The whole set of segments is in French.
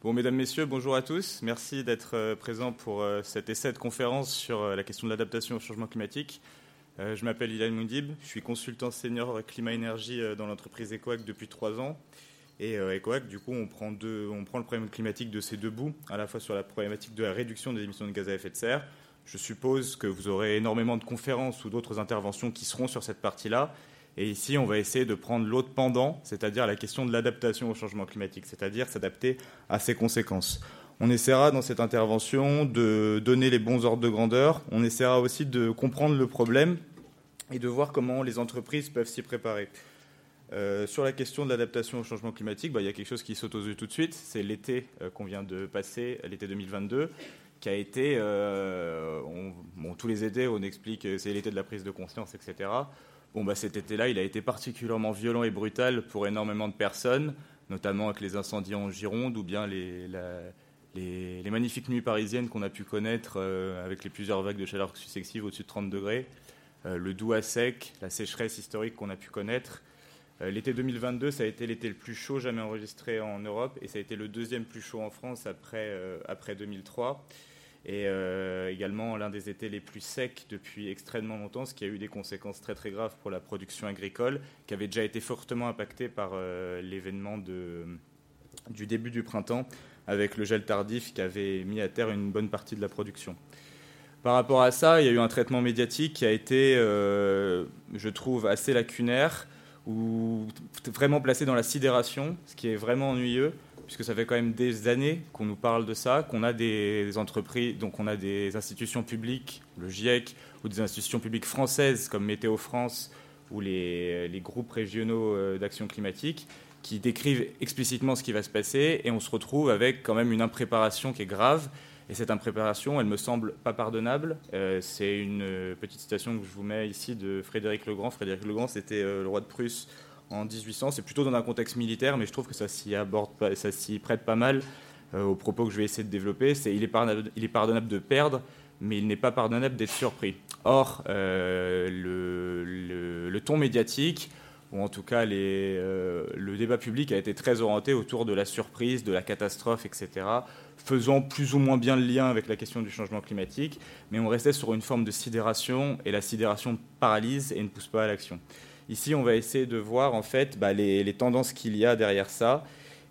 Bon, mesdames, messieurs, bonjour à tous. Merci d'être euh, présents pour euh, cet essai de conférence sur euh, la question de l'adaptation au changement climatique. Je m'appelle Ilan Moundib, je suis consultant senior climat-énergie dans l'entreprise ECOAC depuis trois ans. Et ECOAC, du coup, on prend, le problème climatique de ces deux bouts, à la fois sur la problématique de la réduction des émissions de gaz à effet de serre. Je suppose que vous aurez énormément de conférences ou d'autres interventions qui seront sur cette partie-là. Et ici, on va essayer de prendre l'autre pendant, c'est-à-dire la question de l'adaptation au changement climatique, c'est-à-dire s'adapter à ses conséquences. On essaiera dans cette intervention de donner les bons ordres de grandeur. On essaiera aussi de comprendre le problème et de voir comment les entreprises peuvent s'y préparer. Euh, sur la question de l'adaptation au changement climatique, bah, il y a quelque chose qui saute aux yeux tout de suite. C'est l'été euh, qu'on vient de passer, l'été 2022, qui a été, euh, tous les étés, on explique que c'est l'été de la prise de conscience, etc. Bon, bah, cet été-là, il a été particulièrement violent et brutal pour énormément de personnes, notamment avec les incendies en Gironde ou bien les, les, magnifiques nuits parisiennes qu'on a pu connaître euh, avec les plusieurs vagues de chaleur successives au-dessus de 30 degrés, euh, le doux à sec, la sécheresse historique qu'on a pu connaître. Euh, l'été 2022, ça a été l'été le plus chaud jamais enregistré en Europe et ça a été le deuxième plus chaud en France après, après 2003 et euh, également l'un des étés les plus secs depuis extrêmement longtemps, ce qui a eu des conséquences très très graves pour la production agricole, qui avait déjà été fortement impactée par euh, l'événement du début du printemps, avec le gel tardif qui avait mis à terre une bonne partie de la production. Par rapport à ça, il y a eu un traitement médiatique qui a été, euh, je trouve, assez lacunaire, ou vraiment placé dans la sidération, ce qui est vraiment ennuyeux puisque ça fait quand même des années qu'on nous parle de ça, qu'on a des entreprises, donc on a des institutions publiques, le GIEC, ou des institutions publiques françaises comme Météo France ou les, groupes régionaux euh, d'action climatique, qui décrivent explicitement ce qui va se passer, et on se retrouve avec quand même une impréparation qui est grave. Et cette impréparation, elle me semble pas pardonnable. Euh, c'est une petite citation que je vous mets ici de Frédéric Legrand. Frédéric Legrand, c'était euh, le roi de Prusse en 1800. C'est plutôt dans un contexte militaire, mais je trouve que ça s'y aborde, ça s'y prête pas mal euh, aux propos que je vais essayer de développer. C'est il est pardonnable, de perdre, mais il n'est pas pardonnable d'être surpris. Or, euh, le, ton médiatique, ou en tout cas euh, le débat public a été très orienté autour de la surprise, de la catastrophe, etc., faisant plus ou moins bien le lien avec la question du changement climatique, mais on restait sur une forme de sidération, et la sidération paralyse et ne pousse pas à l'action. Ici, on va essayer de voir en fait bah, les, tendances qu'il y a derrière ça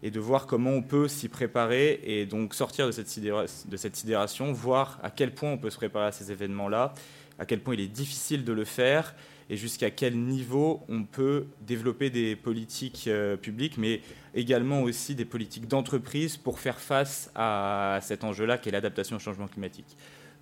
et de voir comment on peut s'y préparer et donc sortir de cette, de cette sidération, voir à quel point on peut se préparer à ces événements-là, à quel point il est difficile de le faire et jusqu'à quel niveau on peut développer des politiques euh, publiques, mais également aussi des politiques d'entreprise pour faire face à cet enjeu-là qui est l'adaptation au changement climatique.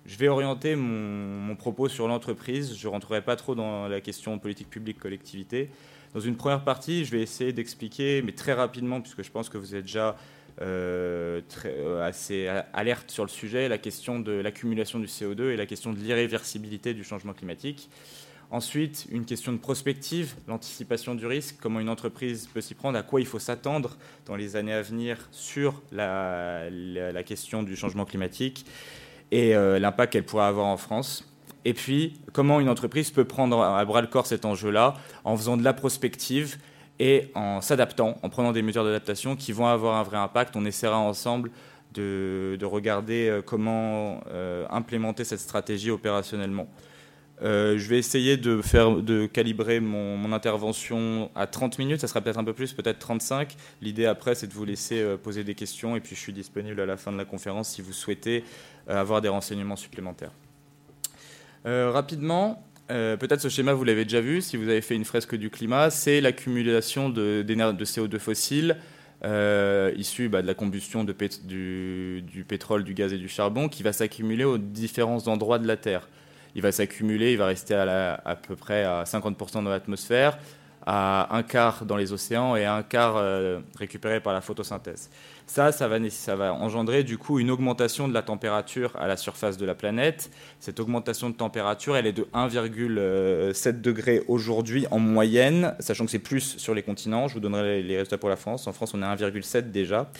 Je vais orienter mon, propos sur l'entreprise. Je ne rentrerai pas trop dans la question politique publique collectivité. Dans une première partie, je vais essayer d'expliquer, mais très rapidement, puisque je pense que vous êtes déjà euh, euh, assez alerte sur le sujet, la question de l'accumulation du CO2 et la question de l'irréversibilité du changement climatique. Ensuite, une question de prospective, l'anticipation du risque, comment une entreprise peut s'y prendre, à quoi il faut s'attendre dans les années à venir sur la question du changement climatique et euh, l'impact qu'elle pourrait avoir en France. Et puis, comment une entreprise peut prendre à bras le corps cet enjeu-là en faisant de la prospective et en s'adaptant, en prenant des mesures d'adaptation qui vont avoir un vrai impact. On essaiera ensemble de, regarder euh, comment euh, implémenter cette stratégie opérationnellement. je vais essayer de, faire, de calibrer mon, intervention à 30 minutes, ça sera peut-être un peu plus, peut-être 35. L'idée après, c'est de vous laisser poser des questions et puis je suis disponible à la fin de la conférence si vous souhaitez avoir des renseignements supplémentaires. Euh, rapidement, euh, peut-être ce schéma, vous l'avez déjà vu, si vous avez fait une fresque du climat, c'est l'accumulation de, de, CO2 fossile euh, bah, de la combustion du, pétrole, du gaz et du charbon qui va s'accumuler aux différents endroits de la Terre. Il va s'accumuler, il va rester à, peu près à 50% dans l'atmosphère, à un quart dans les océans et à un quart récupéré par la photosynthèse. Ça, ça va, engendrer du coup une augmentation de la température à la surface de la planète. Cette augmentation de température, elle est de 1,7 degrés aujourd'hui en moyenne, sachant que c'est plus sur les continents. Je vous donnerai les résultats pour la France. En France, on est à 1,7 déjà.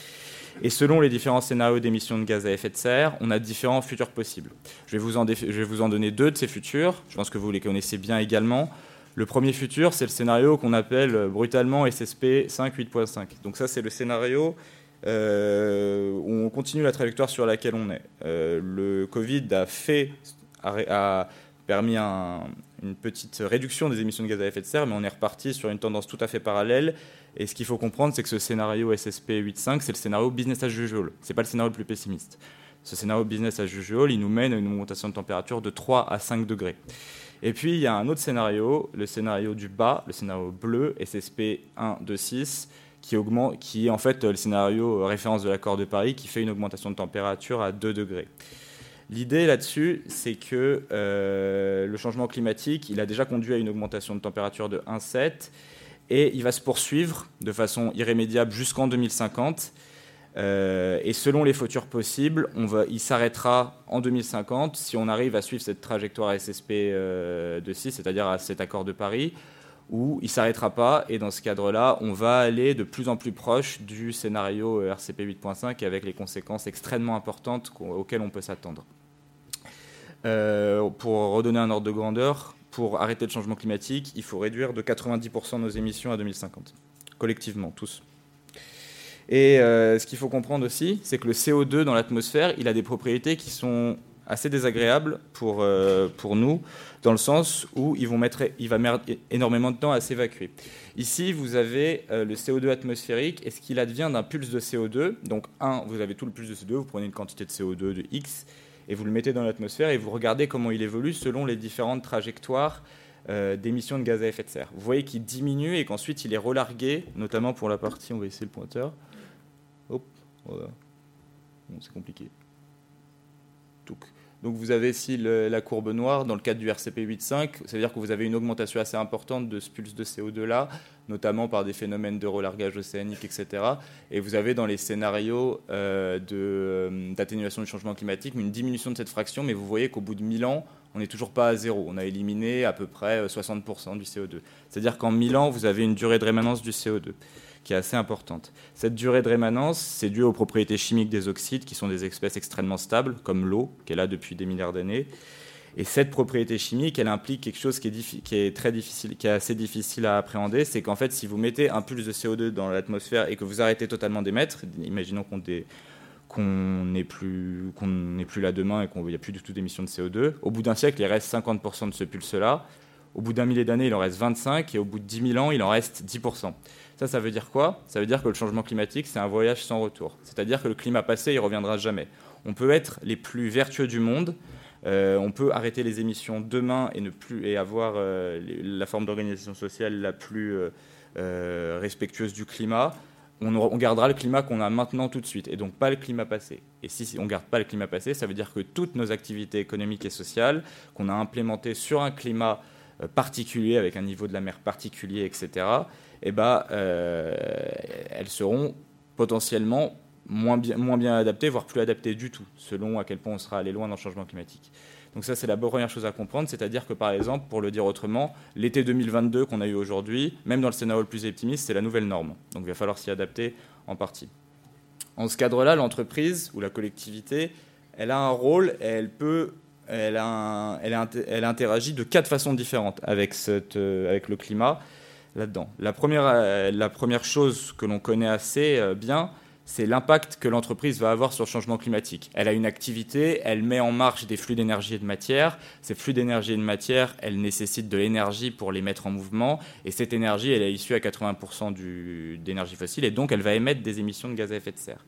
Et selon les différents scénarios d'émissions de gaz à effet de serre, on a différents futurs possibles. Je vais vous en donner deux de ces futurs. Je pense que vous les connaissez bien également. Le premier futur, c'est le scénario qu'on appelle brutalement SSP 5 8.5. Donc ça, c'est le scénario euh, continue la trajectoire sur laquelle on est. le Covid a fait a permis une petite réduction des émissions de gaz à effet de serre, mais on est reparti sur une tendance tout à fait parallèle. Et ce qu'il faut comprendre, c'est que ce scénario SSP 8.5, c'est le scénario business as usual. Ce n'est pas le scénario le plus pessimiste. Ce scénario business as usual, il nous mène à une augmentation de température de 3 à 5 degrés. Et puis, il y a un autre scénario, le scénario du bas, le scénario bleu, SSP 1.2.6, qui, augmente, qui est en fait le scénario référence de l'accord de Paris, qui fait une augmentation de température à 2 degrés. L'idée là-dessus, c'est que euh, le changement climatique, il a déjà conduit à une augmentation de température de 1,7 et il va se poursuivre de façon irrémédiable jusqu'en 2050. Euh, et selon les futurs possibles, il s'arrêtera en 2050 si on arrive à suivre cette trajectoire SSP euh, de 6, c'est-à-dire à cet accord de Paris, ou il s'arrêtera pas. Et dans ce cadre-là, on va aller de plus en plus proche du scénario RCP 8.5 avec les conséquences extrêmement importantes auxquelles on peut s'attendre. Euh, pour redonner un ordre de grandeur, pour arrêter le changement climatique, il faut réduire de 90% nos émissions à 2050, collectivement, tous. Et euh, ce qu'il faut comprendre aussi, c'est que le CO2 dans l'atmosphère, il a des propriétés qui sont assez désagréables pour, euh, pour nous, dans le sens où il va mettre énormément de temps à s'évacuer. Ici, vous avez le CO2 atmosphérique et ce qu'il advient d'un pulse de CO2. Donc, un, vous avez tout le pulse de CO2, vous prenez une quantité de CO2 de X, et vous le mettez dans l'atmosphère et vous regardez comment il évolue selon les différentes trajectoires euh, d'émissions de gaz à effet de serre. Vous voyez qu'il diminue et qu'ensuite il est relargué, notamment pour la partie, on va essayer le pointeur. C'est compliqué. Donc vous avez ici la courbe noire dans le cadre du RCP 8.5, ça veut dire que vous avez une augmentation assez importante de ce pulse de CO2 là, notamment par des phénomènes de relargage océanique, etc. Et vous avez dans les scénarios euh, euh, d'atténuation du changement climatique une diminution de cette fraction, mais vous voyez qu'au bout de 1000 ans, on n'est toujours pas à zéro. On a éliminé à peu près 60% euh, du CO2. C'est-à-dire qu'en 1000 ans, vous avez une durée de rémanence du CO2 qui est assez importante. Cette durée de rémanence, c'est dû aux propriétés chimiques des oxydes, qui sont des espèces extrêmement stables, comme l'eau, qui est là depuis des milliards d'années. Et cette propriété chimique, elle implique quelque chose qui est, très difficile, qui est assez difficile à appréhender, c'est qu'en fait, si vous mettez un pulse de CO2 dans l'atmosphère et que vous arrêtez totalement d'émettre, imaginons qu'on qu'on n'est plus là demain et qu'il n'y a plus du tout d'émissions de CO2, au bout d'un siècle, il reste 50% de ce pulse-là. Au bout d'un millier d'années, il en reste 25 et au bout de 10 000 ans, il en reste 10%. Ça, ça veut dire quoi? Ça veut dire que le changement climatique, c'est un voyage sans retour. C'est-à-dire que le climat passé, il reviendra jamais. On peut être les plus vertueux du monde, euh, on peut arrêter les émissions demain et ne plus et avoir euh, la forme d'organisation sociale la plus euh, respectueuse du climat. On, on, gardera le climat qu'on a maintenant tout de suite et donc pas le climat passé. Et si on ne garde pas le climat passé, ça veut dire que toutes nos activités économiques et sociales qu'on a implémentées sur un climat particulier, avec un niveau de la mer particulier, etc., eh ben, euh, elles seront potentiellement moins bien, moins bien adaptées, voire plus adaptées du tout, selon à quel point on sera allé loin dans le changement climatique. Donc ça, c'est la première chose à comprendre, c'est-à-dire que par exemple, pour le dire autrement, l'été 2022 qu'on a eu aujourd'hui, même dans le scénario le plus optimiste, c'est la nouvelle norme. Donc il va falloir s'y adapter en partie. En ce cadre-là, l'entreprise ou la collectivité, elle a un rôle et elle peut, elle, elle, interagit de quatre façons différentes avec, euh, avec le climat là-dedans. La première, euh, la première chose que l'on connaît assez euh, bien, c'est l'impact que l'entreprise va avoir sur le changement climatique. Elle a une activité, elle met en marche des flux d'énergie et de matière. Ces flux d'énergie et de matière, elles nécessitent de l'énergie pour les mettre en mouvement. Et cette énergie, elle est issue à 80% d'énergie fossile et donc elle va émettre des émissions de gaz à effet de serre.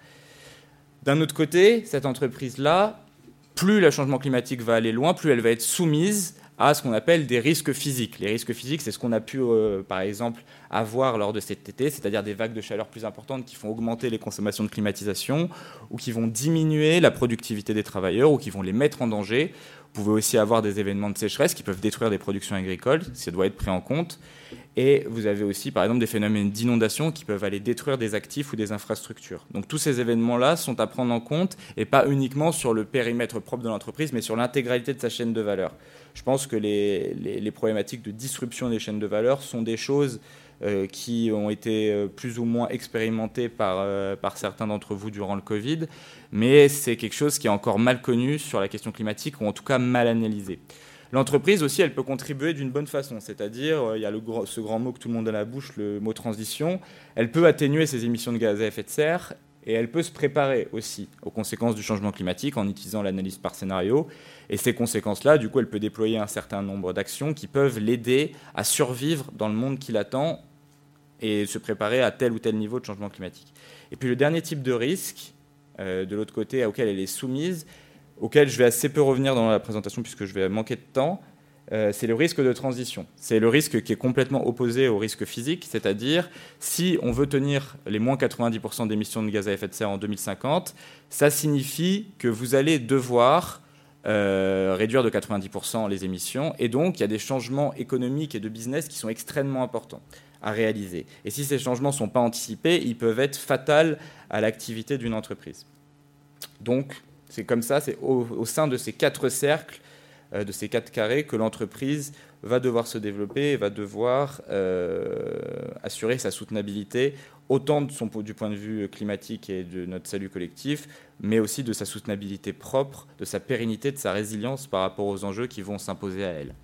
D'un autre côté, cette entreprise-là, plus le changement climatique va aller loin, plus elle va être soumise à ce qu'on appelle des risques physiques. Les risques physiques, c'est ce qu'on a pu, euh, par exemple, avoir lors de cet été, c'est-à-dire des vagues de chaleur plus importantes qui font augmenter les consommations de climatisation ou qui vont diminuer la productivité des travailleurs ou qui vont les mettre en danger. Pouvez aussi avoir des événements de sécheresse qui peuvent détruire des productions agricoles, ça doit être pris en compte. Et vous avez aussi, par exemple, des phénomènes d'inondation qui peuvent aller détruire des actifs ou des infrastructures. Donc tous ces événements-là sont à prendre en compte et pas uniquement sur le périmètre propre de l'entreprise, mais sur l'intégralité de sa chaîne de valeur. Je pense que les, les, problématiques de disruption des chaînes de valeur sont des choses qui ont été euh, plus ou moins expérimentées par, euh, par certains d'entre vous durant le Covid, mais c'est quelque chose qui est encore mal connu sur la question climatique, ou en tout cas mal analysé. L'entreprise aussi, elle peut contribuer d'une bonne façon, c'est-à-dire, euh, il y a ce grand mot que tout le monde a à la bouche, le mot transition, elle peut atténuer ses émissions de gaz à effet de serre et elle peut se préparer aussi aux conséquences du changement climatique en utilisant l'analyse par scénario. Et ces conséquences-là, du coup, elle peut déployer un certain nombre d'actions qui peuvent l'aider à survivre dans le monde qui l'attend et se préparer à tel ou tel niveau de changement climatique. Et puis le dernier type de risque, euh, de l'autre côté, auquel elle est soumise, auquel je vais assez peu revenir dans la présentation puisque je vais manquer de temps, euh, c'est le risque de transition. C'est le risque qui est complètement opposé au risque physique, c'est-à-dire si on veut tenir les moins 90% d'émissions de gaz à effet de serre en 2050, ça signifie que vous allez devoir euh, réduire de 90% les émissions, et donc il y a des changements économiques et de business qui sont extrêmement importants à réaliser. Et si ces changements ne sont pas anticipés, ils peuvent être fatals à l'activité d'une entreprise. Donc, c'est comme ça, c'est au, sein de ces quatre cercles euh, de ces quatre carrés que l'entreprise va devoir se développer et va devoir euh, assurer sa soutenabilité, autant du point de vue climatique et de notre salut collectif, mais aussi de sa soutenabilité propre, de sa pérennité, de sa résilience par rapport aux enjeux qui vont s'imposer à elle.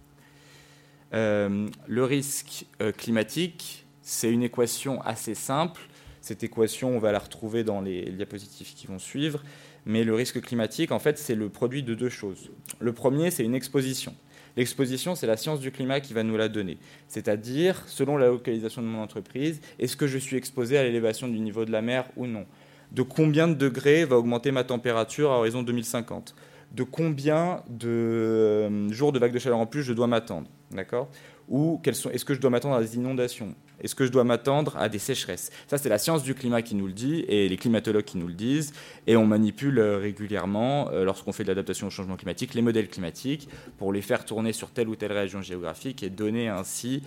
Euh, le risque climatique, c'est une équation assez simple. Cette équation, on va la retrouver dans les diapositives qui vont suivre. Mais le risque climatique, en fait, c'est le produit de deux choses. Le premier, c'est une exposition. L'exposition, c'est la science du climat qui va nous la donner. C'est-à-dire, selon la localisation de mon entreprise, est-ce que je suis exposé à l'élévation du niveau de la mer ou non? De combien de degrés va augmenter ma température à horizon 2050 De combien de euh, jours de vagues de chaleur en plus je dois m'attendre D'accord? Ou est-ce que je dois m'attendre à des inondations? Est-ce que je dois m'attendre à des sécheresses? Ça, c'est la science du climat qui nous le dit et les climatologues qui nous le disent. Et on manipule euh, régulièrement, euh, lorsqu'on fait de l'adaptation au changement climatique, les modèles climatiques pour les faire tourner sur telle ou telle région géographique et donner ainsi,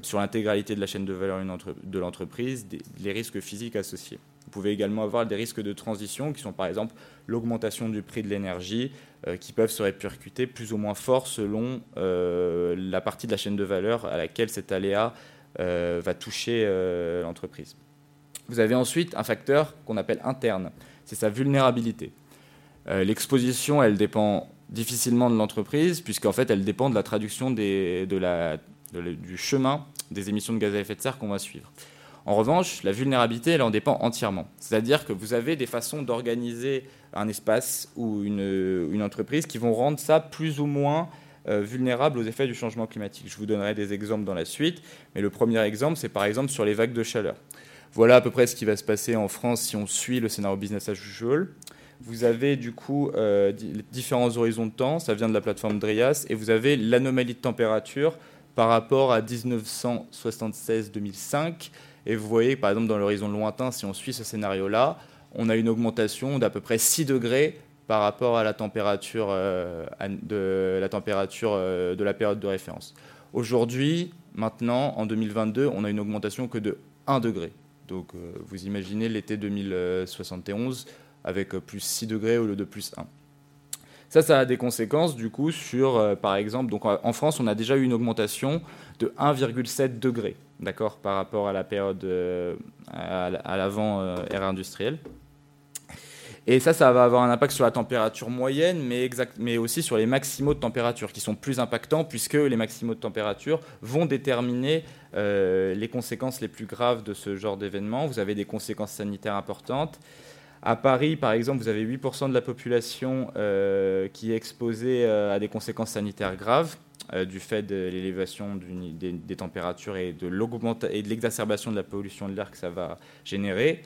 sur l'intégralité de la chaîne de valeur de l'entreprise, les risques physiques associés. Vous pouvez également avoir des risques de transition qui sont par exemple l'augmentation du prix de l'énergie qui peuvent se répercuter plus ou moins fort selon la partie de la chaîne de valeur à laquelle cet aléa euh, va toucher euh, l'entreprise. Vous avez ensuite un facteur qu'on appelle interne, c'est sa vulnérabilité. Euh, l'exposition, elle dépend difficilement de l'entreprise, puisqu'en fait, elle dépend de la traduction du chemin des émissions de gaz à effet de serre qu'on va suivre. En revanche, la vulnérabilité, elle en dépend entièrement. C'est-à-dire que vous avez des façons d'organiser un espace ou une, entreprise qui vont rendre ça plus ou moins euh, vulnérables aux effets du changement climatique. Je vous donnerai des exemples dans la suite, mais le premier exemple, c'est par exemple sur les vagues de chaleur. Voilà à peu près ce qui va se passer en France si on suit le scénario business as usual. Vous avez du coup euh, différents horizons de temps, ça vient de la plateforme Drias, et vous avez l'anomalie de température par rapport à 1976-2005. Et vous voyez, par exemple, dans l'horizon lointain, si on suit ce scénario-là, on a une augmentation d'à peu près 6 degrés par rapport à la température, euh, de, la température euh, de la période de référence. Aujourd'hui, maintenant, en 2022, on a une augmentation que de 1 degré. Donc euh, vous imaginez l'été 2071 avec plus 6 degrés au lieu de plus 1. Ça, ça a des conséquences du coup sur, par exemple, donc en France, on a déjà eu une augmentation de 1,7 degré, d'accord, par rapport à la période à l'avant ère industrielle. Et ça, ça va avoir un impact sur la température moyenne, mais, exact, mais aussi sur les maximaux de température, qui sont plus impactants, puisque les maximaux de température vont déterminer euh, les conséquences les plus graves de ce genre d'événement. Vous avez des conséquences sanitaires importantes. À Paris, par exemple, vous avez 8% de la population euh, qui est exposée euh, à des conséquences sanitaires graves du fait de l'élévation des, températures et de l'exacerbation de la pollution de l'air que ça va générer.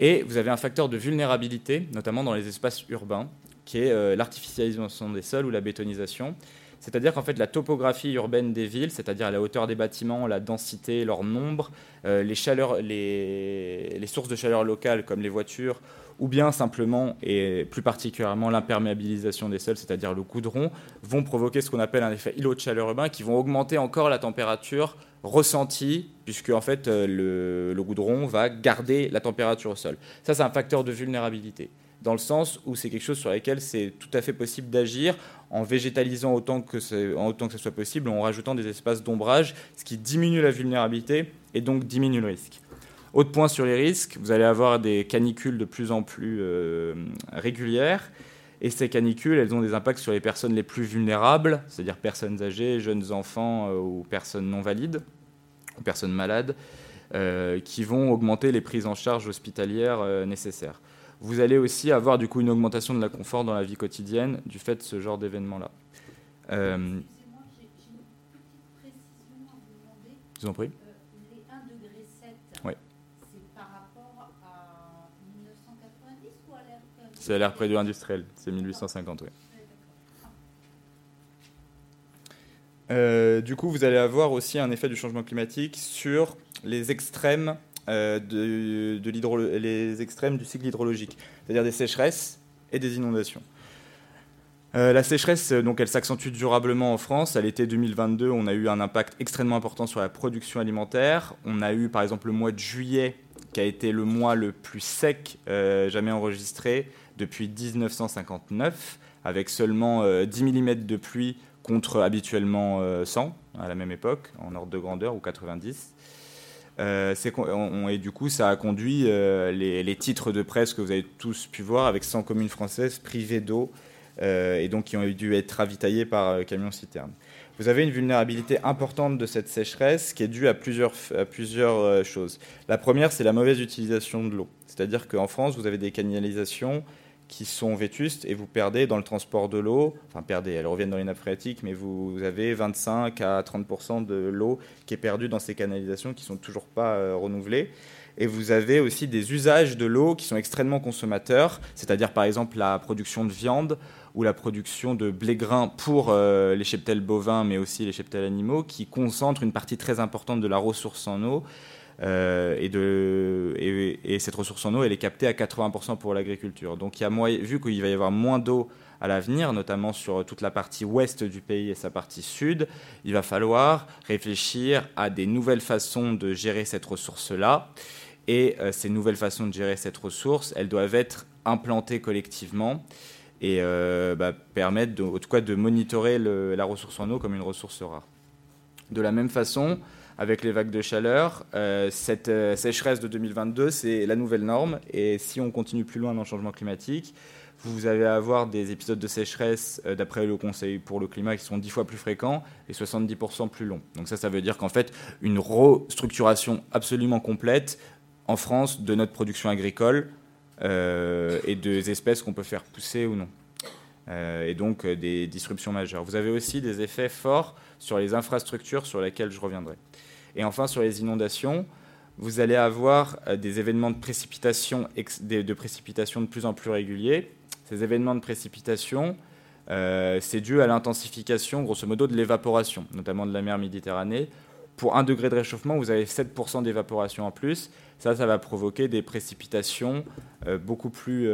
Et vous avez un facteur de vulnérabilité, notamment dans les espaces urbains, qui est euh, l'artificialisation des sols ou la bétonisation. C'est-à-dire qu'en fait, la topographie urbaine des villes, c'est-à-dire la hauteur des bâtiments, la densité, leur nombre, euh, les, sources de chaleur locales comme les voitures, ou bien simplement, et plus particulièrement l'imperméabilisation des sols, c'est-à-dire le goudron, vont provoquer ce qu'on appelle un effet îlot de chaleur urbain qui vont augmenter encore la température ressenti, puisque en fait euh, le, goudron va garder la température au sol. Ça, c'est un facteur de vulnérabilité, dans le sens où c'est quelque chose sur lequel c'est tout à fait possible d'agir en végétalisant autant que, en autant que ce soit possible, en rajoutant des espaces d'ombrage, ce qui diminue la vulnérabilité et donc diminue le risque. Autre point sur les risques, vous allez avoir des canicules de plus en plus euh, régulières. Et ces canicules, elles ont des impacts sur les personnes les plus vulnérables, c'est-à-dire personnes âgées, jeunes enfants euh, ou personnes non valides, ou personnes malades. qui vont augmenter les prises en charge hospitalières nécessaires. Vous allez aussi avoir du coup une augmentation de la confort dans la vie quotidienne du fait de ce genre d'événement-là. Euh, je vous en prie. C'est l'ère pré-industrielle, c'est 1850, oui. Euh, du coup, vous allez avoir aussi un effet du changement climatique sur les extrêmes euh, de, les extrêmes du cycle hydrologique, c'est-à-dire des sécheresses et des inondations. Euh, la sécheresse, donc, elle s'accentue durablement en France. À l'été 2022, on a eu un impact extrêmement important sur la production alimentaire. On a eu, par exemple, le mois de juillet, qui a été le mois le plus sec jamais enregistré depuis 1959, avec seulement 10 mm de pluie contre habituellement 100 à la même époque, en ordre de grandeur, ou 90. Euh, et du coup, ça a conduit euh, les, titres de presse que vous avez tous pu voir avec 100 communes françaises privées d'eau euh, et donc qui ont dû être ravitaillées par camions-citernes. Vous avez une vulnérabilité importante de cette sécheresse qui est due à plusieurs, à plusieurs choses. La première, c'est la mauvaise utilisation de l'eau. C'est-à-dire qu'en France, vous avez des canalisations qui sont vétustes et vous perdez dans le transport de l'eau, enfin perdez, elles reviennent dans les nappes phréatiques, mais vous avez 25 à 30% de l'eau qui est perdue dans ces canalisations qui sont toujours pas euh, renouvelées. Et vous avez aussi des usages de l'eau qui sont extrêmement consommateurs, c'est-à-dire par exemple la production de viande ou la production de blé grain pour euh, les cheptels bovins, mais aussi les cheptels animaux, qui concentrent une partie très importante de la ressource en eau. Euh, et, cette ressource en eau, elle est captée à 80% pour l'agriculture. Donc, vu qu'il va y avoir moins d'eau à l'avenir, notamment sur toute la partie ouest du pays et sa partie sud, il va falloir réfléchir à des nouvelles façons de gérer cette ressource-là. Et euh, ces nouvelles façons de gérer cette ressource, elles doivent être implantées collectivement et euh, bah, permettre, de, en tout cas, de monitorer la ressource en eau comme une ressource rare. De la même façon, avec les vagues de chaleur. Euh, cette euh, sécheresse de 2022, c'est la nouvelle norme. Et si on continue plus loin dans le changement climatique, vous allez avoir des épisodes de sécheresse, euh, d'après le Conseil pour le climat, qui sont 10 fois plus fréquents et 70% plus longs. Donc ça, ça veut dire qu'en fait, une restructuration absolument complète en France de notre production agricole et des espèces qu'on peut faire pousser ou non. et donc des disruptions majeures. Vous avez aussi des effets forts sur les infrastructures sur lesquelles je reviendrai. Et enfin, sur les inondations, vous allez avoir euh, des événements de précipitation, de de plus en plus réguliers. Ces événements de précipitation, euh, c'est dû à l'intensification, grosso modo, de l'évaporation, notamment de la mer Méditerranée. Pour un degré de réchauffement, vous avez 7% d'évaporation en plus. Ça, ça va provoquer des précipitations euh, beaucoup, plus,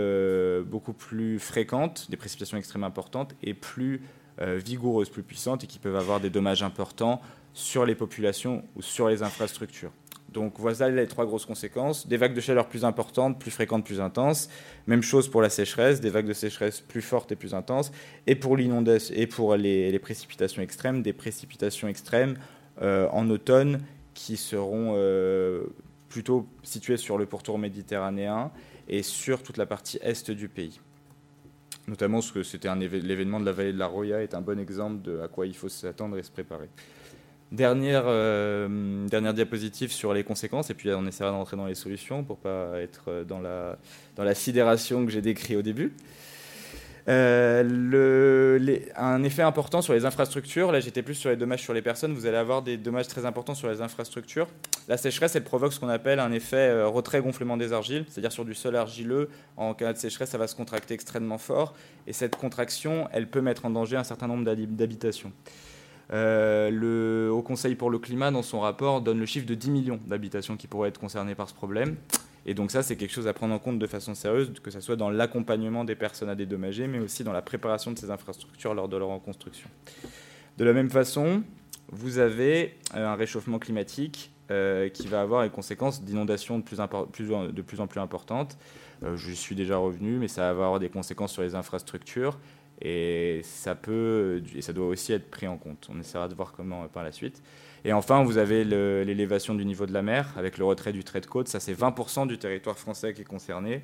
beaucoup plus fréquentes, des précipitations extrêmement importantes et plus vigoureuses, plus puissantes et qui peuvent avoir des dommages importants sur les populations ou sur les infrastructures. Donc voilà les trois grosses conséquences. Des vagues de chaleur plus importantes, plus fréquentes, plus intenses. Même chose pour la sécheresse, des vagues de sécheresse plus fortes et plus intenses. Et pour l'inondation et pour les, précipitations extrêmes, des précipitations extrêmes euh, en automne qui seront euh, plutôt situées sur le pourtour méditerranéen et sur toute la partie est du pays. Notamment parce que c'était l'événement de la vallée de la Roya est un bon exemple de à quoi il faut s'attendre et se préparer. Dernière, euh, diapositive sur les conséquences, et puis on essaiera d'entrer dans les solutions pour pas être dans la, dans la sidération que j'ai décrit au début. Euh, un effet important sur les infrastructures, là j'étais plus sur les dommages sur les personnes, vous allez avoir des dommages très importants sur les infrastructures. La sécheresse, elle provoque ce qu'on appelle un effet euh, retrait-gonflement des argiles, c'est-à-dire sur du sol argileux, en cas de sécheresse, ça va se contracter extrêmement fort, et cette contraction, elle peut mettre en danger un certain nombre d'habitations. Euh, le Haut Conseil pour le climat, dans son rapport, donne le chiffre de 10 millions d'habitations qui pourraient être concernées par ce problème. Et donc ça, c'est quelque chose à prendre en compte de façon sérieuse, que ce soit dans l'accompagnement des personnes à dédommager, mais aussi dans la préparation de ces infrastructures lors de leur reconstruction. De la même façon, vous avez euh, un réchauffement climatique euh, qui va avoir des conséquences d'inondations de, plus de plus en plus importantes. je suis déjà revenu, mais ça va avoir des conséquences sur les infrastructures et ça peut, et ça doit aussi être pris en compte. On essaiera de voir comment euh, par la suite. Et enfin, vous avez l'élévation du niveau de la mer avec le retrait du trait de côte. Ça, c'est 20% du territoire français qui est concerné.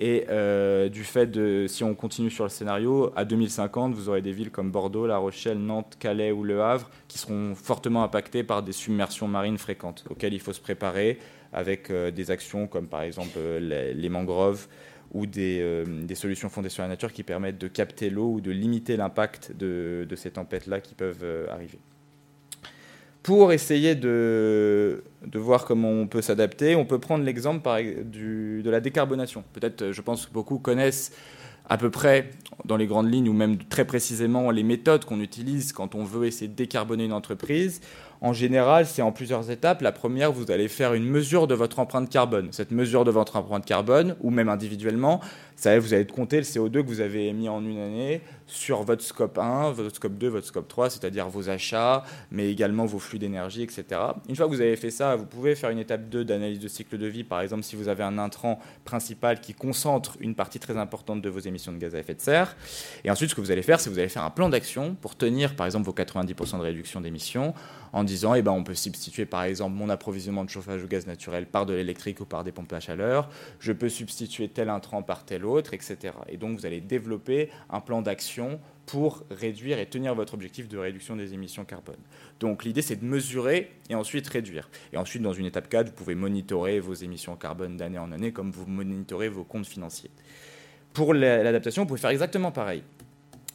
Et euh, du fait de, si on continue sur le scénario, à 2050, vous aurez des villes comme Bordeaux, La Rochelle, Nantes, Calais ou Le Havre qui seront fortement impactées par des submersions marines fréquentes auxquelles il faut se préparer avec euh, des actions comme par exemple les, mangroves ou des, solutions fondées sur la nature qui permettent de capter l'eau ou de limiter l'impact de, ces tempêtes-là qui peuvent arriver pour essayer de, de, voir comment on peut s'adapter, on peut prendre l'exemple de la décarbonation. Peut-être, je pense que beaucoup connaissent à peu près, dans les grandes lignes, ou même très précisément, les méthodes qu'on utilise quand on veut essayer de décarboner une entreprise. En général, c'est en plusieurs étapes. La première, vous allez faire une mesure de votre empreinte carbone. Cette mesure de votre empreinte carbone, ou même individuellement, ça, vous allez compter le CO2 que vous avez émis en une année sur votre scope 1, votre scope 2, votre scope 3, c'est-à-dire vos achats, mais également vos flux d'énergie, etc. Une fois que vous avez fait ça, vous pouvez faire une étape 2 d'analyse de cycle de vie. Par exemple, si vous avez un intrant principal qui concentre une partie très importante de vos émissions de gaz à effet de serre. Et ensuite, ce que vous allez faire, c'est que vous allez faire un plan d'action pour tenir, par exemple, vos 90% de réduction d'émissions en disant, eh ben, on peut substituer, par exemple, mon approvisionnement de chauffage au gaz naturel par de l'électrique ou par des pompes à chaleur. Je peux substituer tel intrant par tel autre, etc. Et donc, vous allez développer un plan d'action pour réduire et tenir votre objectif de réduction des émissions carbone. Donc l'idée c'est de mesurer et ensuite réduire. Et ensuite dans une étape 4, vous pouvez monitorer vos émissions carbone d'année en année comme vous monitorez vos comptes financiers. Pour l'adaptation, vous pouvez faire exactement pareil.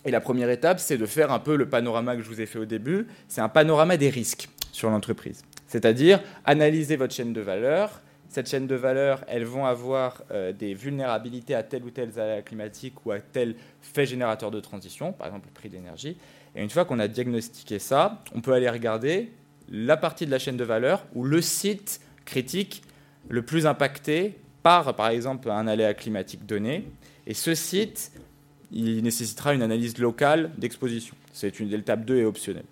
Et la première étape, c'est de faire un peu le panorama que je vous ai fait au début. C'est un panorama des risques sur l'entreprise. C'est-à-dire analyser votre chaîne de valeur, cette chaîne de valeur, elles vont avoir euh, des vulnérabilités à tel ou tel aléa climatique ou à tel fait générateur de transition, par exemple le prix d'énergie. Et une fois qu'on a diagnostiqué ça, on peut aller regarder la partie de la chaîne de valeur ou le site critique le plus impacté par, par exemple, un aléa climatique donné. Et ce site, il nécessitera une analyse locale d'exposition. C'est une l'étape 2 est optionnelle.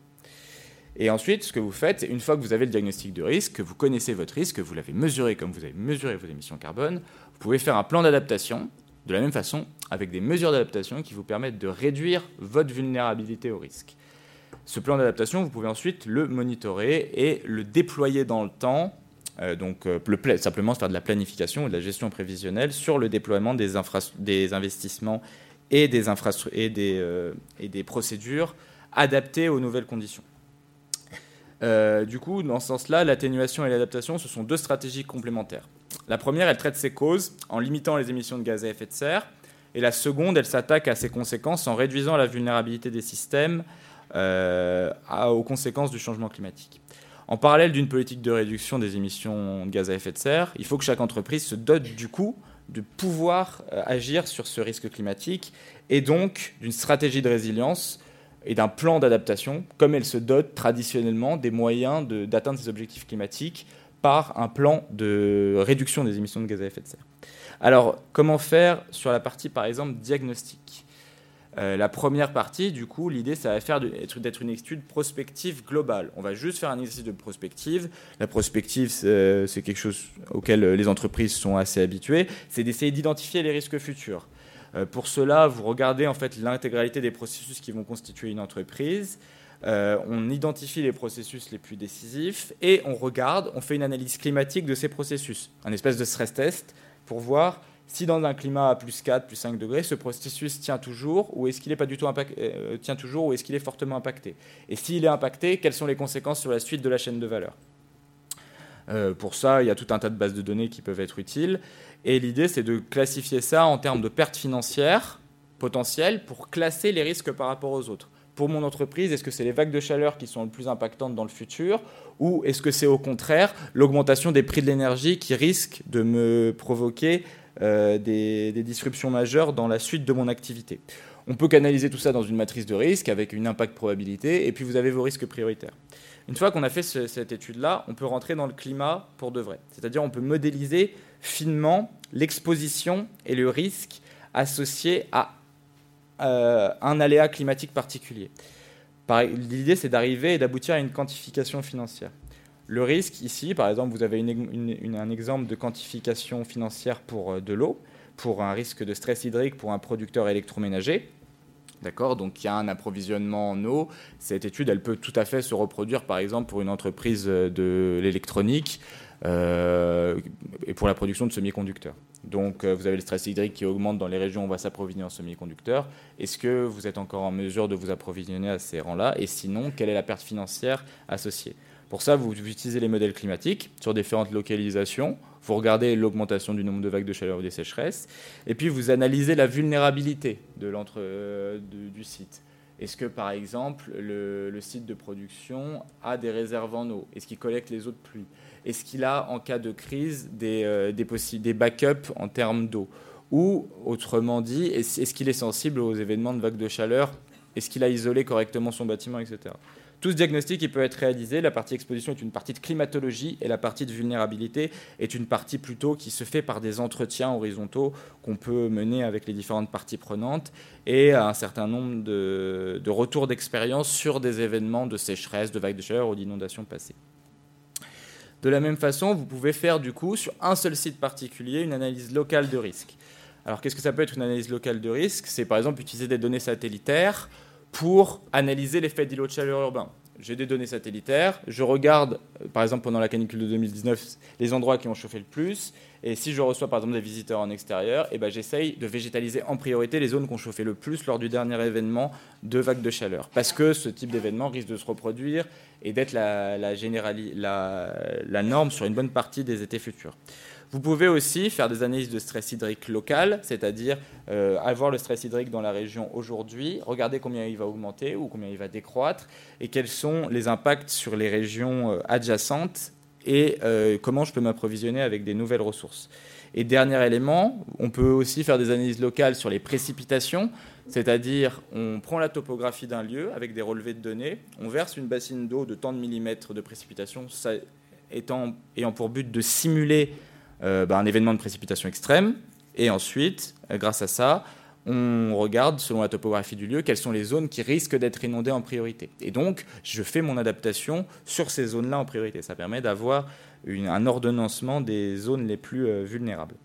Et ensuite, ce que vous faites, une fois que vous avez le diagnostic de risque, que vous connaissez votre risque, que vous l'avez mesuré comme vous avez mesuré vos émissions carbone, vous pouvez faire un plan d'adaptation de la même façon, avec des mesures d'adaptation qui vous permettent de réduire votre vulnérabilité au risque. Ce plan d'adaptation, vous pouvez ensuite le monitorer et le déployer dans le temps, euh, donc euh, simplement faire de la planification ou de la gestion prévisionnelle sur le déploiement des, des investissements et des, euh, et des procédures adaptées aux nouvelles conditions. Euh, du coup, dans ce sens-là, l'atténuation et l'adaptation, ce sont deux stratégies complémentaires. La première, elle traite ses causes en limitant les émissions de gaz à effet de serre, et la seconde, elle s'attaque à ses conséquences en réduisant la vulnérabilité des systèmes euh, aux conséquences du changement climatique. En parallèle d'une politique de réduction des émissions de gaz à effet de serre, il faut que chaque entreprise se dote du coup de pouvoir euh, agir sur ce risque climatique et donc d'une stratégie de résilience et d'un plan d'adaptation, comme elle se dote traditionnellement des moyens d'atteindre ses objectifs climatiques par un plan de réduction des émissions de gaz à effet de serre. Alors, comment faire sur la partie, par exemple, diagnostic euh, La première partie, du coup, l'idée, ça va faire d'être une étude prospective globale. On va juste faire un exercice de prospective. La prospective, c'est quelque chose auquel les entreprises sont assez habituées. C'est d'essayer d'identifier les risques futurs. Euh, pour cela, vous regardez en fait l'intégralité des processus qui vont constituer une entreprise. Euh, on identifie les processus les plus décisifs et on regarde, on fait une analyse climatique de ces processus, un espèce de stress test pour voir si dans un climat à plus 4, plus 5 degrés, ce processus tient toujours ou est-ce qu'il n'est pas du tout euh, tient toujours ou est-ce qu'il est fortement impacté Et s'il est impacté, quelles sont les conséquences sur la suite de la chaîne de valeur Pour ça, il y a tout un tas de bases de données qui peuvent être utiles. Et l'idée, c'est de classifier ça en termes de pertes financières potentielles pour classer les risques par rapport aux autres. Pour mon entreprise, est-ce que c'est les vagues de chaleur qui sont les plus impactantes dans le futur ou est-ce que c'est au contraire l'augmentation des prix de l'énergie qui risque de me provoquer euh, des, disruptions majeures dans la suite de mon activité On peut canaliser tout ça dans une matrice de risque avec une impact probabilité et puis vous avez vos risques prioritaires. Une fois qu'on a fait cette étude-là, on peut rentrer dans le climat pour de vrai. C'est-à-dire on peut modéliser finement l'exposition et le risque associé à euh, un aléa climatique particulier. L'idée, c'est d'arriver et d'aboutir à une quantification financière. Le risque, ici, par exemple, vous avez un exemple de quantification financière pour euh, de l'eau, pour un risque de stress hydrique pour un producteur électroménager. D'accord Donc il y a un approvisionnement en eau. Cette étude, elle peut tout à fait se reproduire, par exemple, pour une entreprise euh, de l'électronique et pour la production de semi-conducteurs. Donc vous avez le stress hydrique qui augmente dans les régions où on va s'approvisionner en semi-conducteurs. Est-ce que vous êtes encore en mesure de vous approvisionner à ces rangs-là? Et sinon, quelle est la perte financière associée? Pour ça, vous utilisez les modèles climatiques sur différentes localisations. Vous regardez l'augmentation du nombre de vagues de chaleur ou des sécheresses, et puis vous analysez la vulnérabilité de euh, du site. Est-ce que, par exemple, le, site de production a des réserves en eau? Est-ce qu'il collecte les eaux de pluie? Est-ce qu'il a, en cas de crise, des, euh, des backups en termes d'eau? Ou, autrement dit, est-ce qu'il est sensible aux événements de vagues de chaleur Est-ce qu'il a isolé correctement son bâtiment, etc. Tout ce diagnostic il peut être réalisé. La partie exposition est une partie de climatologie et la partie de vulnérabilité est une partie plutôt qui se fait par des entretiens horizontaux qu'on peut mener avec les différentes parties prenantes et un certain nombre de, retours d'expérience sur des événements de sécheresse, de vagues de chaleur ou d'inondations passées. De la même façon, vous pouvez faire du coup sur un seul site particulier une analyse locale de risque. Alors qu'est-ce que ça peut être une analyse locale de risque? C'est par exemple utiliser des données satellitaires pour analyser l'effet d'îlot de chaleur urbain. J'ai des données satellitaires, je regarde, par exemple pendant la canicule de 2019, les endroits qui ont chauffé le plus, et si je reçois par exemple des visiteurs en extérieur, eh ben, j'essaye de végétaliser en priorité les zones qui ont chauffé le plus lors du dernier événement de vague de chaleur. Parce que ce type d'événement risque de se reproduire et d'être la norme sur une bonne partie des étés futurs. Vous pouvez aussi faire des analyses de stress hydrique local, c'est-à-dire euh, avoir le stress hydrique dans la région aujourd'hui, regarder combien il va augmenter ou combien il va décroître, et quels sont les impacts sur les régions euh, adjacentes, et euh, comment je peux m'approvisionner avec des nouvelles ressources. Et dernier élément, on peut aussi faire des analyses locales sur les précipitations, c'est-à-dire on prend la topographie d'un lieu avec des relevés de données, on verse une bassine d'eau de tant de millimètres de précipitation, ça étant, ayant pour but de simuler euh, bah, un événement de précipitation extrême. Et ensuite, euh, grâce à ça, on regarde, selon la topographie du lieu, quelles sont les zones qui risquent d'être inondées en priorité. Et donc, je fais mon adaptation sur ces zones-là en priorité. Ça permet d'avoir un ordonnancement des zones les plus euh, vulnérables.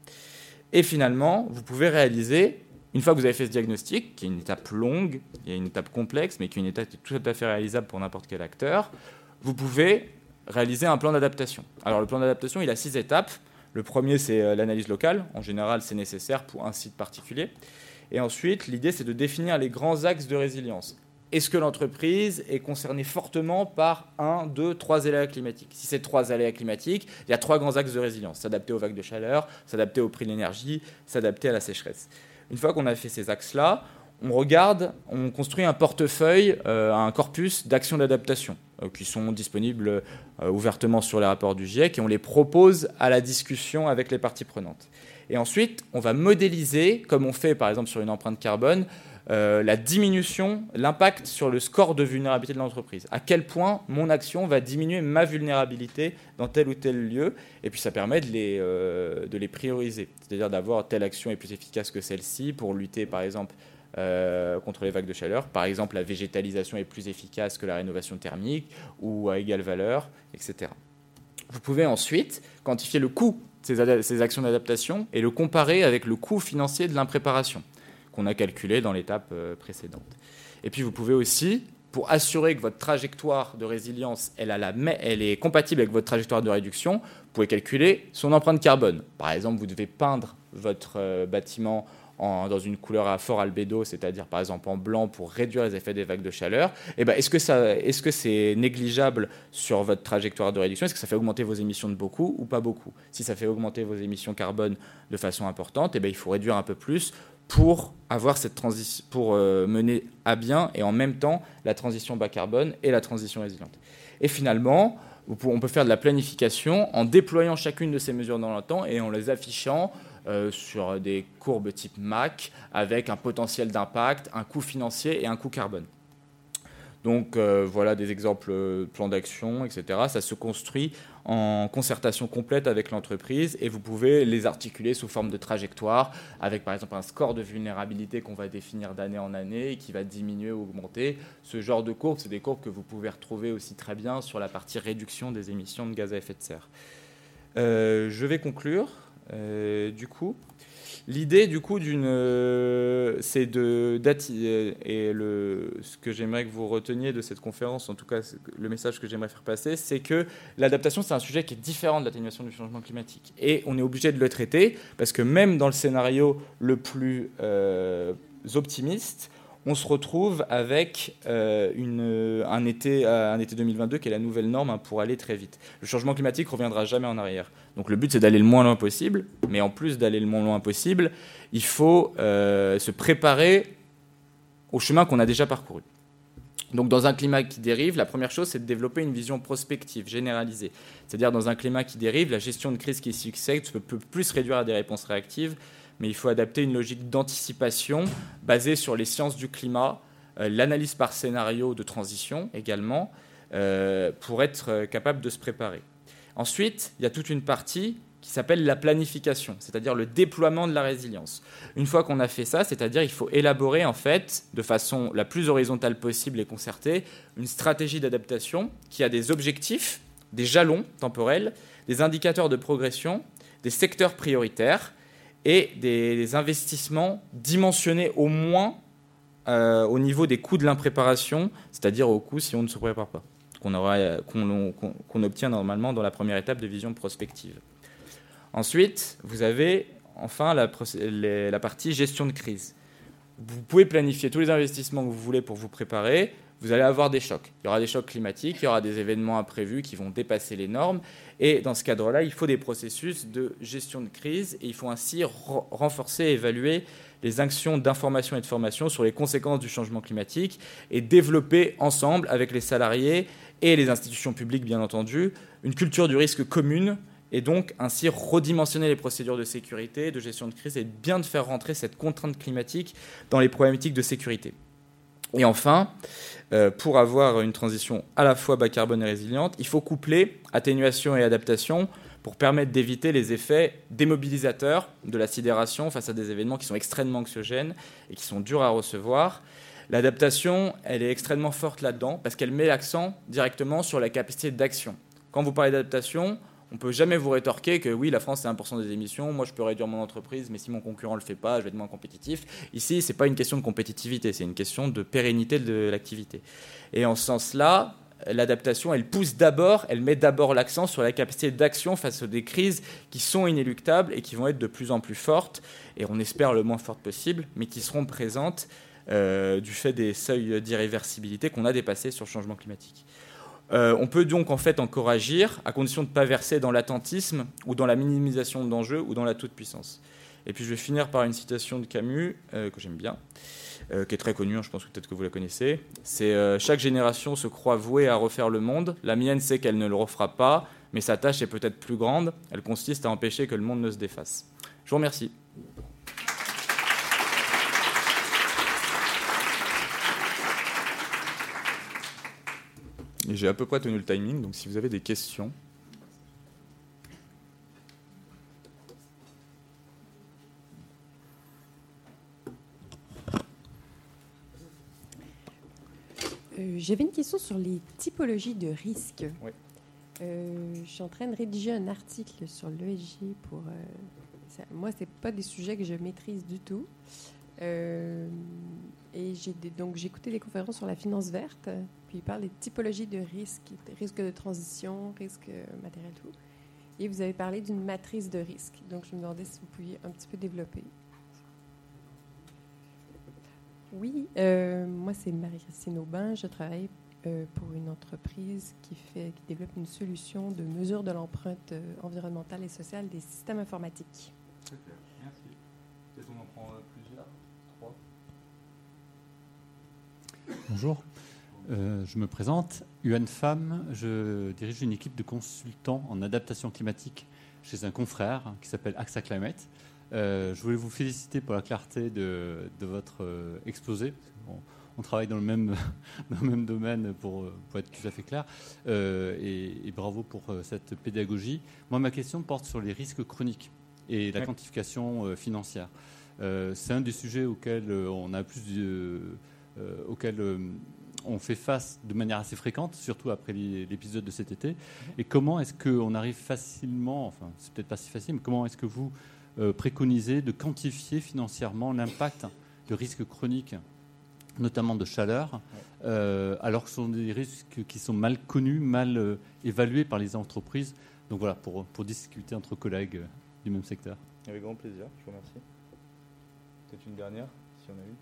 Et finalement, vous pouvez réaliser, une fois que vous avez fait ce diagnostic, qui est une étape longue, y a une étape complexe, mais qui est une étape tout à fait réalisable pour n'importe quel acteur, vous pouvez réaliser un plan d'adaptation. Alors le plan d'adaptation, il a six étapes. Le premier, c'est euh, l'analyse locale. En général, c'est nécessaire pour un site particulier. Et ensuite, l'idée, c'est de définir les grands axes de résilience. Est-ce que l'entreprise est concernée fortement par un, deux, trois aléas climatiques? Si c'est trois aléas climatiques, il y a trois grands axes de résilience. S'adapter aux vagues de chaleur, s'adapter au prix de l'énergie, s'adapter à la sécheresse. Une fois qu'on a fait ces axes-là, on regarde, on construit un portefeuille, euh, un corpus d'actions d'adaptation qui sont disponibles euh, ouvertement sur les rapports du GIEC et on les propose à la discussion avec les parties prenantes. Et ensuite, on va modéliser, comme on fait par exemple sur une empreinte carbone, la diminution, l'impact sur le score de vulnérabilité de l'entreprise. À quel point mon action va diminuer ma vulnérabilité dans tel ou tel lieu. Et puis ça permet de les, de les prioriser. C'est-à-dire d'avoir telle action est plus efficace que celle-ci pour lutter par exemple euh, contre les vagues de chaleur. Par exemple, la végétalisation est plus efficace que la rénovation thermique ou à égale valeur, etc. Vous pouvez ensuite quantifier le coût de ces, actions d'adaptation et le comparer avec le coût financier de l'impréparation qu'on a calculé dans l'étape euh, précédente. Et puis vous pouvez aussi, pour assurer que votre trajectoire de résilience elle, elle est compatible avec votre trajectoire de réduction, vous pouvez calculer son empreinte carbone. Par exemple, vous devez peindre votre euh, dans une couleur à fort albédo, c'est-à-dire par exemple en blanc pour réduire les effets des vagues de chaleur, eh ben, est-ce que est-ce que c'est négligeable sur votre trajectoire de réduction? Est-ce que ça fait augmenter vos émissions de beaucoup ou pas beaucoup? Si ça fait augmenter vos émissions carbone de façon importante, eh ben, il faut réduire un peu plus pour avoir cette pour euh, mener à bien et en même temps la transition bas carbone et la transition résiliente. Et finalement, on peut faire de la planification en déployant chacune de ces mesures dans le temps et en les affichant euh, sur des courbes type MAC avec un potentiel d'impact, un coût financier et un coût carbone. Donc euh, voilà des exemples de plans d'action, etc. Ça se construit en concertation complète avec l'entreprise et vous pouvez les articuler sous forme de trajectoire avec par exemple un score de vulnérabilité qu'on va définir d'année en année et qui va diminuer ou augmenter. Ce genre de courbes, c'est des courbes que vous pouvez retrouver aussi très bien sur la partie réduction des émissions de gaz à effet de serre. Euh, je vais conclure. Euh, du coup, l'idée du coup d'une euh, c'est de, et le, ce que j'aimerais que vous reteniez de cette conférence, en tout cas le message que j'aimerais faire passer, c'est que l'adaptation, c'est un sujet qui est différent de l'atténuation du changement climatique. Et on est obligé de le traiter, parce que même dans le scénario le plus euh, optimiste, on se retrouve avec euh, un, été, euh, un été 2022 qui est la nouvelle norme hein, pour aller très vite. Le changement climatique reviendra jamais en arrière. Donc le but, c'est d'aller le moins loin possible, mais en plus d'aller le moins loin possible, il faut euh, se préparer au chemin qu'on a déjà parcouru. Donc dans un climat qui dérive, la première chose, c'est de développer une vision prospective, généralisée. C'est-à-dire dans un climat qui dérive, la gestion de crise qui succède peut plus réduire à des réponses réactives, mais il faut adapter une logique d'anticipation basée sur les sciences du climat, euh, l'analyse par scénario de transition également, euh, pour être euh, capable de se préparer. Ensuite, il y a toute une partie qui s'appelle la planification, c'est-à-dire le déploiement de la résilience. Une fois qu'on a fait ça, c'est-à-dire il faut élaborer en fait de façon la plus horizontale possible et concertée une stratégie d'adaptation qui a des objectifs, des jalons temporels, des indicateurs de progression, des secteurs prioritaires et des, investissements dimensionnés au moins euh, au niveau des coûts de l'impréparation, c'est-à-dire au coût si on ne se prépare pas, qu'on obtient normalement dans la première étape de vision prospective. Ensuite, vous avez enfin la, la partie gestion de crise. Vous pouvez planifier tous les investissements que vous voulez pour vous préparer, vous allez avoir des chocs. Il y aura des chocs climatiques, il y aura des événements imprévus qui vont dépasser les normes. Et dans ce cadre-là, il faut des processus de gestion de crise et il faut ainsi renforcer et évaluer les actions d'information et de formation sur les conséquences du changement climatique et développer ensemble avec les salariés et les institutions publiques, bien entendu, une culture du risque commune et donc ainsi redimensionner les procédures de sécurité, de gestion de crise et bien de faire rentrer cette contrainte climatique dans les problématiques de sécurité. Et enfin, euh, pour avoir une transition à la fois bas carbone et résiliente, il faut coupler atténuation et adaptation pour permettre d'éviter les effets démobilisateurs de la sidération face à des événements qui sont extrêmement anxiogènes et qui sont durs à recevoir. L'adaptation, elle est extrêmement forte là-dedans parce qu'elle met l'accent directement sur la capacité d'action. Quand vous parlez d'adaptation, on peut jamais vous rétorquer que oui, la France, c'est 1% des émissions, moi, je peux réduire mon entreprise, mais si mon concurrent ne le fait pas, je vais être moins compétitif. Ici, ce n'est pas une question de compétitivité, c'est une question de pérennité de l'activité. Et en ce sens-là, l'adaptation, elle pousse d'abord, elle met d'abord l'accent sur la capacité d'action face aux des crises qui sont inéluctables et qui vont être de plus en plus fortes, et on espère le moins fortes possible, mais qui seront présentes euh, du fait des seuils d'irréversibilité qu'on a dépassés sur le changement climatique. Euh, on peut donc en fait encore agir à condition de ne pas verser dans l'attentisme ou dans la minimisation d'enjeux ou dans la toute-puissance. Et puis je vais finir par une citation de Camus euh, que j'aime bien, euh, qui est très connue, hein, je pense que peut-être que vous la connaissez. C'est Chaque génération se croit vouée à refaire le monde. La mienne sait qu'elle ne le refera pas, mais sa tâche est peut-être plus grande. Elle consiste à empêcher que le monde ne se défasse. Je vous remercie. J'ai à peu près tenu le timing, donc si vous avez des questions. Euh, j'avais une question sur les typologies de risques. Euh, je suis en train de rédiger un article sur l'ESG pour. Euh, moi, ce pas des sujets que je maîtrise du tout. et j'ai donc j'ai écouté des conférences sur la finance verte puis il parle des typologies de risques, risques de transition, risques matériels, tout. Et vous avez parlé d'une matrice de risques. Donc, je me demandais si vous pouviez un petit peu développer. Oui, euh, moi, c'est Marie-Christine Aubin. Je travaille euh, pour une entreprise qui, fait, qui développe une solution de mesure de l'empreinte euh, environnementale et sociale des systèmes informatiques. Très clair. Merci. Est-ce qu'on en prend plusieurs? Trois? Bonjour. Euh, je me présente, Yuan Pham, je dirige une équipe de consultants en adaptation climatique chez un confrère qui s'appelle AXA Climate. Euh, je voulais vous féliciter pour la clarté de, votre euh, exposé. On, travaille dans le même, dans le même domaine pour, pour, être tout à fait clair. Et, bravo pour cette pédagogie. Moi, ma question porte sur les risques chroniques et la quantification financière. C'est un des sujets auxquels on a plus de, auxquels on fait face de manière assez fréquente, surtout après l'épisode de cet été. Et comment est-ce qu'on arrive facilement, enfin c'est peut-être pas si facile, mais comment est-ce que vous euh, préconisez de quantifier financièrement l'impact de risques chroniques, notamment de chaleur, euh, alors que ce sont des risques qui sont mal connus, mal euh, évalués par les entreprises? Donc voilà, pour, pour discuter entre collègues du même secteur. Avec grand plaisir, je vous remercie. Peut-être une dernière, si on a eu.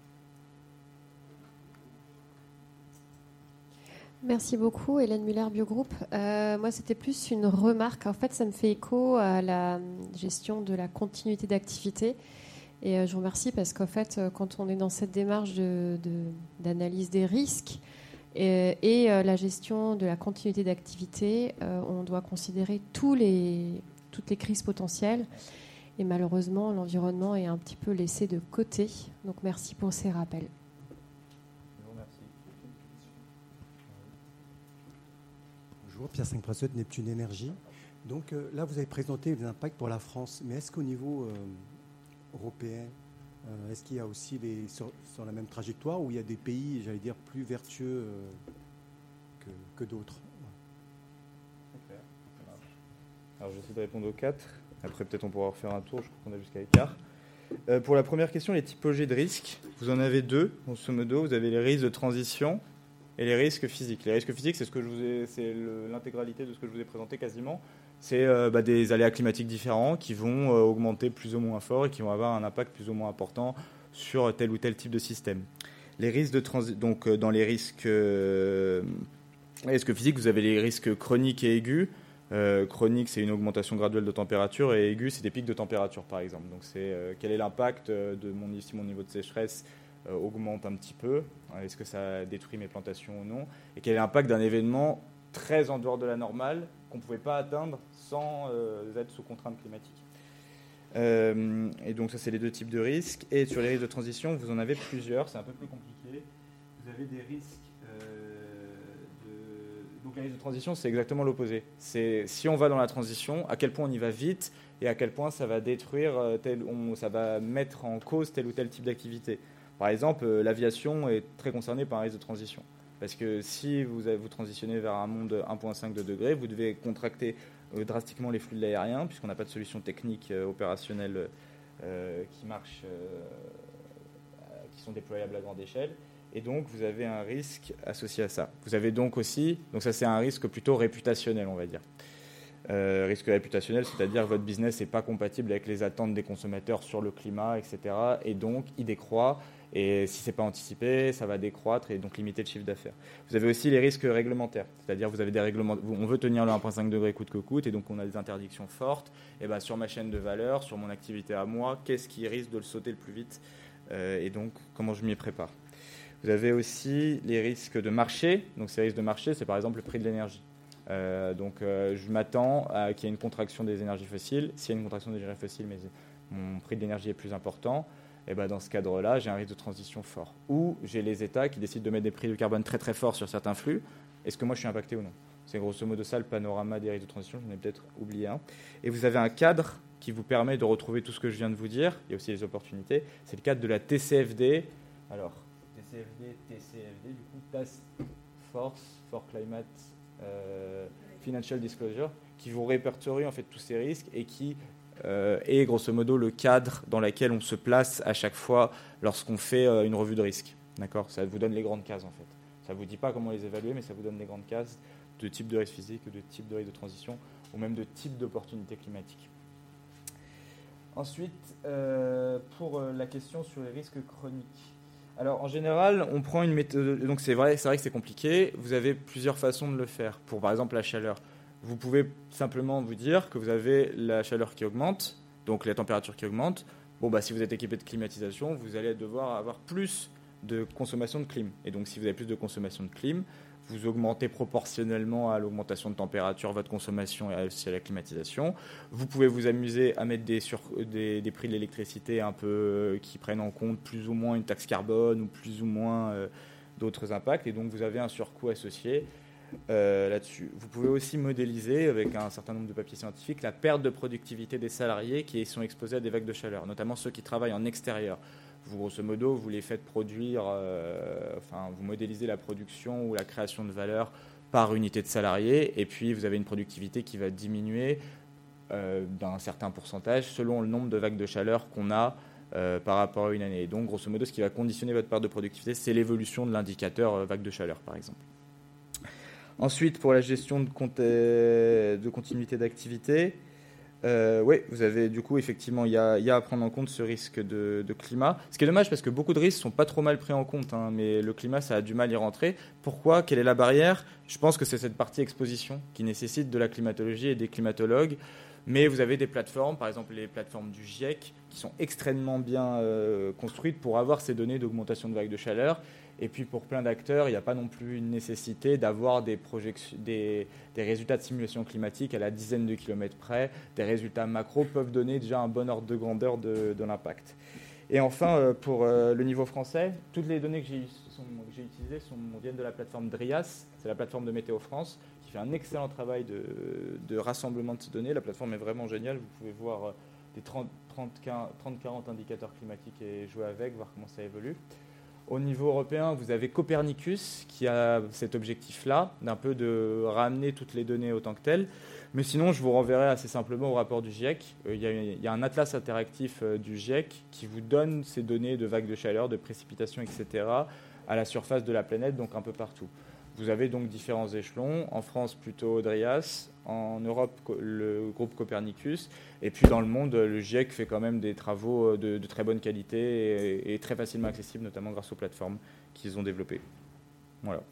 Merci beaucoup, Hélène Muller, Biogroup. Euh, moi, c'était plus une remarque. En fait, ça me fait écho à la gestion de la continuité d'activité. Et euh, je vous remercie parce qu'en fait, euh, quand on est dans cette démarche d'analyse de, des risques et, et la gestion de la continuité d'activité, on doit considérer tous les, toutes les crises potentielles. Et malheureusement, l'environnement est un petit peu laissé de côté. Donc, merci pour ces rappels. Je vous remercie. Bonjour, Pierre 5 Neptune Énergie. Donc euh, là, vous avez présenté les impacts pour la France, mais est-ce qu'au niveau euh, européen, euh, est-ce qu'il y a aussi les, sur, la même trajectoire ou il y a des pays, j'allais dire, plus vertueux que, d'autres? Alors j'essaie de répondre aux quatre. Après, peut-être on pourra refaire un tour. Je crois qu'on a jusqu'à l'écart. Pour la première question, les typologies de risques, vous en avez deux, grosso modo. Vous avez les risques de transition et les risques physiques. Les risques physiques, c'est ce que je vous ai, c'est l'intégralité de ce que je vous ai présenté quasiment. C'est euh, bah, des aléas climatiques différents qui vont euh, augmenter plus ou moins fort et qui vont avoir un impact plus ou moins important sur tel ou tel type de système. Les risques de donc euh, dans les risques, risques physiques, vous avez les risques chroniques et aigus. Chronique, c'est une augmentation graduelle de température, et aigu, c'est des pics de température, par exemple. Donc, c'est quel est l'impact de mon, si mon niveau de sécheresse augmente un petit peu Est-ce que ça détruit mes plantations ou non Et quel est l'impact d'un événement très en dehors de la normale qu'on ne pouvait pas atteindre sans être sous contrainte climatique Et donc, ça, c'est les deux types de risques. Et sur les risques de transition, vous en avez plusieurs. C'est un peu plus compliqué. Vous avez des risques donc les risques de transition, c'est exactement l'opposé. C'est si on va dans la transition, à quel point on y va vite et à quel point ça va détruire, tel, ça va mettre en cause tel ou tel type d'activité. Par exemple, l'aviation est très concernée par un risque de transition. Parce que si vous, vous transitionnez vers un monde 1,5 de degrés, vous devez contracter euh, drastiquement les flux de l'aérien, puisqu'on n'a pas de solution technique euh, opérationnelle euh, qui marche, qui sont déployables à grande échelle et donc vous avez un risque associé à ça. Vous avez donc aussi, donc ça c'est un risque plutôt réputationnel, on va dire. Euh, risque réputationnel, c'est-à-dire que votre business n'est pas compatible avec les attentes des consommateurs sur le climat, etc. Et donc il décroît. Et si c'est pas anticipé, ça va décroître et donc limiter le chiffre d'affaires. Vous avez aussi les risques réglementaires, c'est-à-dire vous avez des. On veut tenir le 1,5 degré coûte que coûte, et donc on a des interdictions fortes. Et ben sur ma chaîne de valeur, sur mon activité à moi, qu'est-ce qui risque de le sauter le plus vite euh, Et donc comment je m'y prépare? Vous avez aussi les risques de marché. Donc, ces risques de marché, c'est par exemple le prix de l'énergie. Euh, donc, euh, je m'attends à qu'il y ait une contraction des énergies fossiles. S'il y a une contraction des énergies fossiles, mais mon prix de l'énergie est plus important, et ben dans ce cadre-là, j'ai un risque de transition fort. Ou j'ai les États qui décident de mettre des prix de carbone très très forts sur certains flux. Est-ce que moi je suis impacté ou non? C'est grosso modo ça le panorama des risques de transition. J'en ai peut-être oublié un. Et vous avez un cadre qui vous permet de retrouver tout ce que je viens de vous dire. Il y a aussi les opportunités. C'est le cadre de la TCFD. Alors, TCFD, TCFD, du coup, Task Force for Climate euh, Financial Disclosure, qui vous répertorie en fait tous ces risques et qui euh, est grosso modo le cadre dans lequel on se place à chaque fois lorsqu'on fait euh, une revue de risque. D'accord? Ça vous donne les grandes cases en fait. Ça ne vous dit pas comment les évaluer, mais ça vous donne les grandes cases de type de risque physique, de type de risque de transition, ou même de type d'opportunité climatique. Ensuite, euh, pour la question sur les risques chroniques. Alors en général, on prend une méthode. Donc c'est vrai, c'est vrai que c'est compliqué. Vous avez plusieurs façons de le faire. Pour par exemple la chaleur, vous pouvez simplement vous dire que vous avez la chaleur qui augmente, donc la température qui augmente. Bon bah si vous êtes équipé de climatisation, vous allez devoir avoir plus de consommation de clim. Et donc si vous avez plus de consommation de clim, vous augmentez proportionnellement à l'augmentation de température votre consommation et aussi à la climatisation. Vous pouvez vous amuser à mettre des, prix de l'électricité un peu euh, qui prennent en compte plus ou moins une taxe carbone ou plus ou moins euh, d'autres impacts, et donc vous avez un surcoût associé euh, là-dessus. Vous pouvez aussi modéliser avec un certain nombre de papiers scientifiques la perte de productivité des salariés qui sont exposés à des vagues de chaleur, notamment ceux qui travaillent en extérieur vous, grosso modo, vous les faites produire, euh, enfin, vous modélisez la production ou la création de valeur par unité de salariés, et puis vous avez une productivité qui va diminuer euh, d'un certain pourcentage selon le nombre de vagues de chaleur qu'on a par rapport à une année. Donc, grosso modo, ce qui va conditionner votre part de productivité, c'est l'évolution de l'indicateur vague de chaleur, par exemple. Ensuite, pour la gestion de, de continuité d'activité, euh, oui, vous avez du coup, effectivement, il y, a, à prendre en compte ce risque de, climat. Ce qui est dommage parce que beaucoup de risques sont pas trop mal pris en compte, hein, mais le climat, ça a du mal à y rentrer. Pourquoi? Quelle est la barrière? Je pense que c'est cette partie exposition qui nécessite de la climatologie et des climatologues. Mais vous avez des plateformes, par exemple les plateformes du GIEC, qui sont extrêmement bien euh, construites pour avoir ces données d'augmentation de vagues de chaleur. Et puis pour plein d'acteurs, il n'y a pas non plus une nécessité d'avoir des, des, des, résultats de simulation climatique à la dizaine de kilomètres près. Des résultats macro peuvent donner déjà un bon ordre de grandeur de, l'impact. Et enfin, euh, pour euh, le niveau français, toutes les données que j'ai utilisées sont, viennent de la plateforme DRIAS, c'est la plateforme de Météo France, qui fait un excellent travail de, de rassemblement de ces données. La plateforme est vraiment géniale, vous pouvez voir euh, des 30-40 indicateurs climatiques et jouer avec, voir comment ça évolue. Au niveau européen, vous avez Copernicus qui a cet objectif-là, d'un peu de ramener toutes les données autant que telles. Mais sinon, je vous renverrai assez simplement au rapport du GIEC. Euh, il y, a un atlas interactif euh, du GIEC qui vous donne ces données de vagues de chaleur, de précipitations, etc., à la surface de la planète, donc un peu partout. Vous avez donc différents échelons. En France, plutôt Drias. En Europe, le groupe Copernicus. Et puis dans le monde, le GIEC fait quand même des travaux euh, de, très bonne qualité et, très facilement accessibles, notamment grâce aux plateformes qu'ils ont développées. Voilà.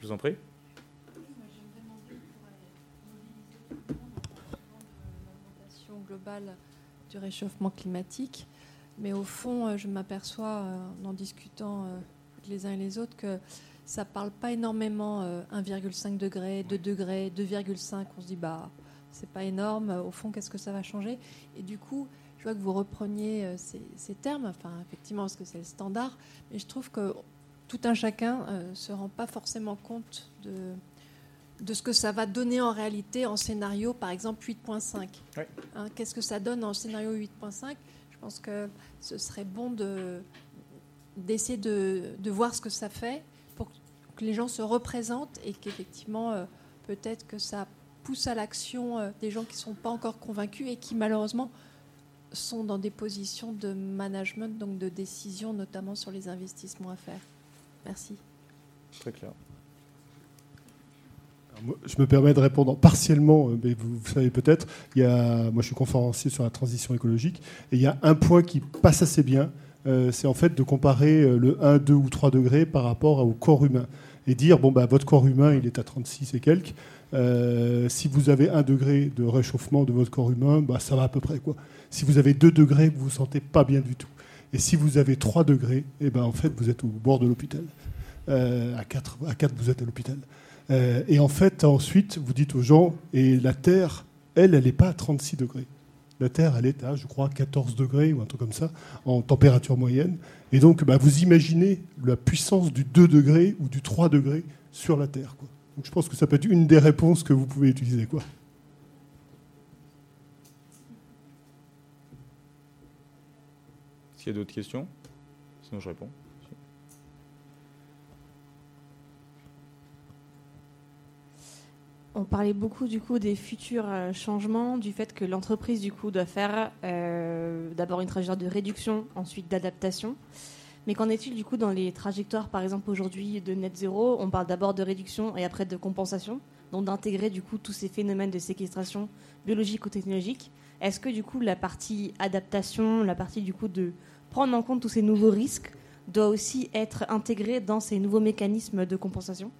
Je vous en prie. globale du réchauffement climatique. Mais au fond, euh, je m'aperçois euh, en discutant les uns et les autres que ça ne parle pas énormément 1,5 degré, 2 degrés, 2,5. On se dit, bah, c'est pas énorme. Au fond, qu'est-ce que ça va changer? Et du coup, je vois que vous repreniez euh, ces, termes, enfin, effectivement, parce que c'est le standard, mais je trouve que tout un chacun ne euh, se rend pas forcément compte de, de ce que ça va donner en réalité en scénario, par exemple 8.5. Hein, qu'est-ce que ça donne en scénario 8.5 Je pense que ce serait bon de, d'essayer de, de, voir ce que ça fait pour que les gens se représentent et qu'effectivement, euh, peut-être que ça pousse à l'action euh, des gens qui ne sont pas encore convaincus et qui malheureusement sont dans des positions de management, donc de décision, notamment sur les investissements à faire. Merci. Très clair. je me permets de répondre partiellement, euh, mais vous, savez peut-être, il y a, moi je suis conférencier sur la transition écologique, et il y a un point qui passe assez bien, c'est en fait de comparer euh, le 1, 2 ou 3 degrés par rapport au corps humain. Et dire, bon, bah, votre corps humain, il est à 36 et quelques. Euh, si vous avez 1 degré de réchauffement de votre corps humain, bah, ça va à peu près. Quoi. Si vous avez 2 degrés, vous vous sentez pas bien du tout. Et si vous avez 3 degrés, eh ben, en fait, vous êtes au bord de l'hôpital. à, 4, à 4, vous êtes à l'hôpital. et en fait, ensuite, vous dites aux gens, et la Terre, elle, elle n'est pas à 36 degrés. La Terre, elle est à, je crois, 14 degrés ou un truc comme ça, en température moyenne. Et donc, bah, vous imaginez la puissance du 2 degrés ou du 3 degrés sur la Terre. Donc, je pense que ça peut être une des réponses que vous pouvez utiliser. Quoi. Est-ce y a d'autres questions Sinon, je réponds. On parlait beaucoup du coup des futurs euh, changements, du fait que l'entreprise du coup doit faire euh, d'abord une trajectoire de réduction, ensuite d'adaptation. Mais qu'en est-il du coup dans les trajectoires, par exemple aujourd'hui de net zéro? On parle d'abord de réduction et après de compensation, donc d'intégrer du coup tous ces phénomènes de séquestration biologique ou technologique. Est-ce que du coup la partie adaptation, la partie du coup de prendre en compte tous ces nouveaux risques doit aussi être intégrée dans ces nouveaux mécanismes de compensation?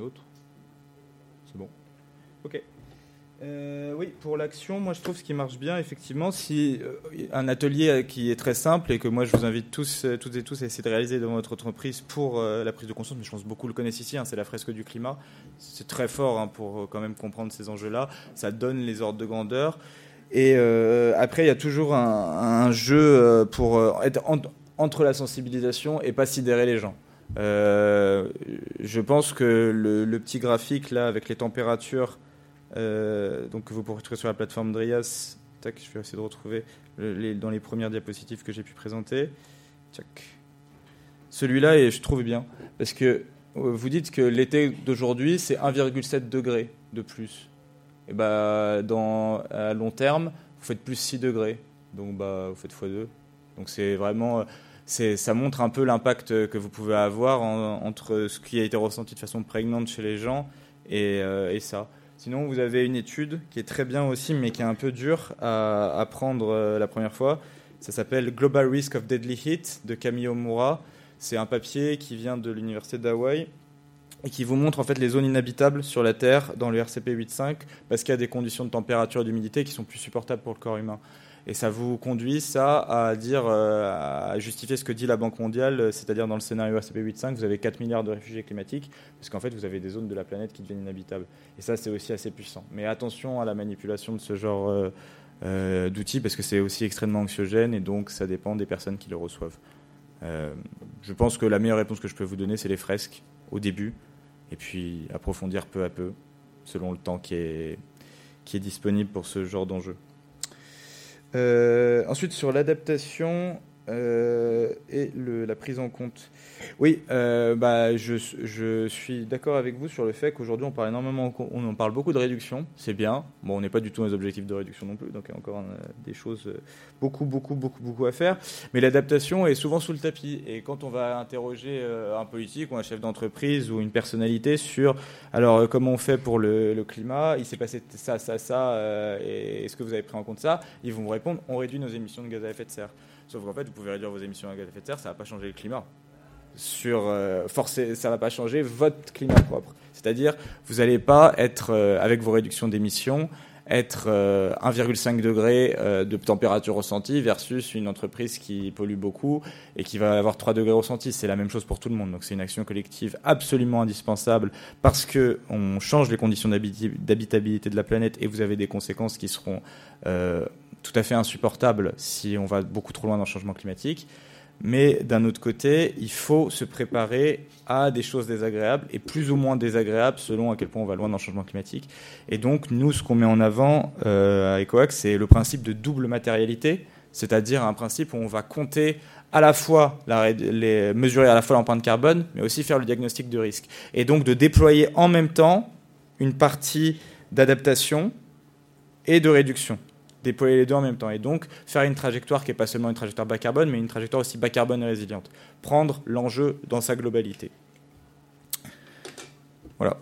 Autre C'est bon. Ok. Euh, oui, pour l'action, moi je trouve ce qui marche bien, effectivement, si euh, un atelier qui est très simple et que moi je vous invite tous, euh, toutes et tous à essayer de réaliser dans votre entreprise pour la prise de conscience, mais je pense que beaucoup le connaissent ici, hein, c'est la fresque du climat. C'est très fort hein, pour quand même comprendre ces enjeux-là. Ça donne les ordres de grandeur. Et après, il y a toujours un, jeu pour être entre la sensibilisation et pas sidérer les gens. Euh, je pense que le, petit graphique là avec les températures, euh, donc que vous pourrez trouver sur la plateforme Drias, tac, je vais essayer de retrouver dans les premières diapositives que j'ai pu présenter. Celui-là, et je trouve bien, parce que vous dites que l'été d'aujourd'hui, c'est 1,7 degré de plus. Et bah, dans, à long terme, vous faites plus 6 degrés. Donc bah, vous faites x2. Donc c'est vraiment, ça montre un peu l'impact que vous pouvez avoir entre ce qui a été ressenti de façon prégnante chez les gens et, et, ça. Sinon, vous avez une étude qui est très bien aussi, mais qui est un peu dure à, prendre la première fois. Ça s'appelle Global Risk of Deadly Heat de Camille Omura. C'est un papier qui vient de l'université d'Hawaï et qui vous montre en fait les zones inhabitables sur la Terre dans le RCP 8.5 parce qu'il y a des conditions de température et d'humidité qui sont plus supportables pour le corps humain. Et ça vous conduit, à dire, euh, à justifier ce que dit la Banque mondiale, c'est-à-dire dans le scénario RCP 8.5, vous avez 4 milliards de réfugiés climatiques, parce qu'en fait, vous avez des zones de la planète qui deviennent inhabitables. Et ça, c'est aussi assez puissant. Mais attention à la manipulation de ce genre euh, euh, d'outils, parce que c'est aussi extrêmement anxiogène, et donc ça dépend des personnes qui le reçoivent. je pense que la meilleure réponse que je peux vous donner, c'est les fresques, au début, et puis approfondir peu à peu, selon le temps qui est, qui est disponible pour ce genre d'enjeu. Euh, ensuite, sur l'adaptation euh, et la prise en compte. Oui, euh, bah, je, suis d'accord avec vous sur le fait qu'aujourd'hui on parle énormément, on parle beaucoup de réduction, c'est bien. Bon, on n'est pas du tout dans les objectifs de réduction non plus, donc il y a encore des choses beaucoup, beaucoup, beaucoup, beaucoup à faire. Mais l'adaptation est souvent sous le tapis. Et quand on va interroger un politique ou un chef d'entreprise ou une personnalité sur, alors comment on fait pour le, climat, il s'est passé ça, ça, ça, et est-ce que vous avez pris en compte ça Ils vont vous répondre, on réduit nos émissions de gaz à effet de serre. Sauf qu'en fait, vous pouvez réduire vos émissions de gaz à effet de serre, ça va pas changer le climat. Sur, euh, forcer, ça va pas changer votre climat propre. C'est-à-dire, vous n'allez pas être, euh, avec vos réductions d'émissions, être 1,5 euh, degré de température ressentie versus une entreprise qui pollue beaucoup et qui va avoir 3 degrés ressentis. C'est la même chose pour tout le monde. Donc c'est une action collective absolument indispensable parce que on change les conditions d'habitabilité de la planète et vous avez des conséquences qui seront tout à fait insupportable si on va beaucoup trop loin dans le changement climatique. Mais d'un autre côté, il faut se préparer à des choses désagréables et plus ou moins désagréables selon à quel point on va loin dans le changement climatique. Et donc, nous, ce qu'on met en avant euh, à ECOAX, c'est le principe de double matérialité, c'est-à-dire un principe où on va compter à la fois mesurer à la fois l'empreinte carbone, mais aussi faire le diagnostic de risque. Et donc de déployer en même temps une partie d'adaptation et de réduction déployer les deux en même temps. Et donc, faire une trajectoire qui n'est pas seulement une trajectoire bas carbone, mais une trajectoire aussi bas carbone et résiliente. Prendre l'enjeu dans sa globalité. Voilà.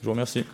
Je vous remercie.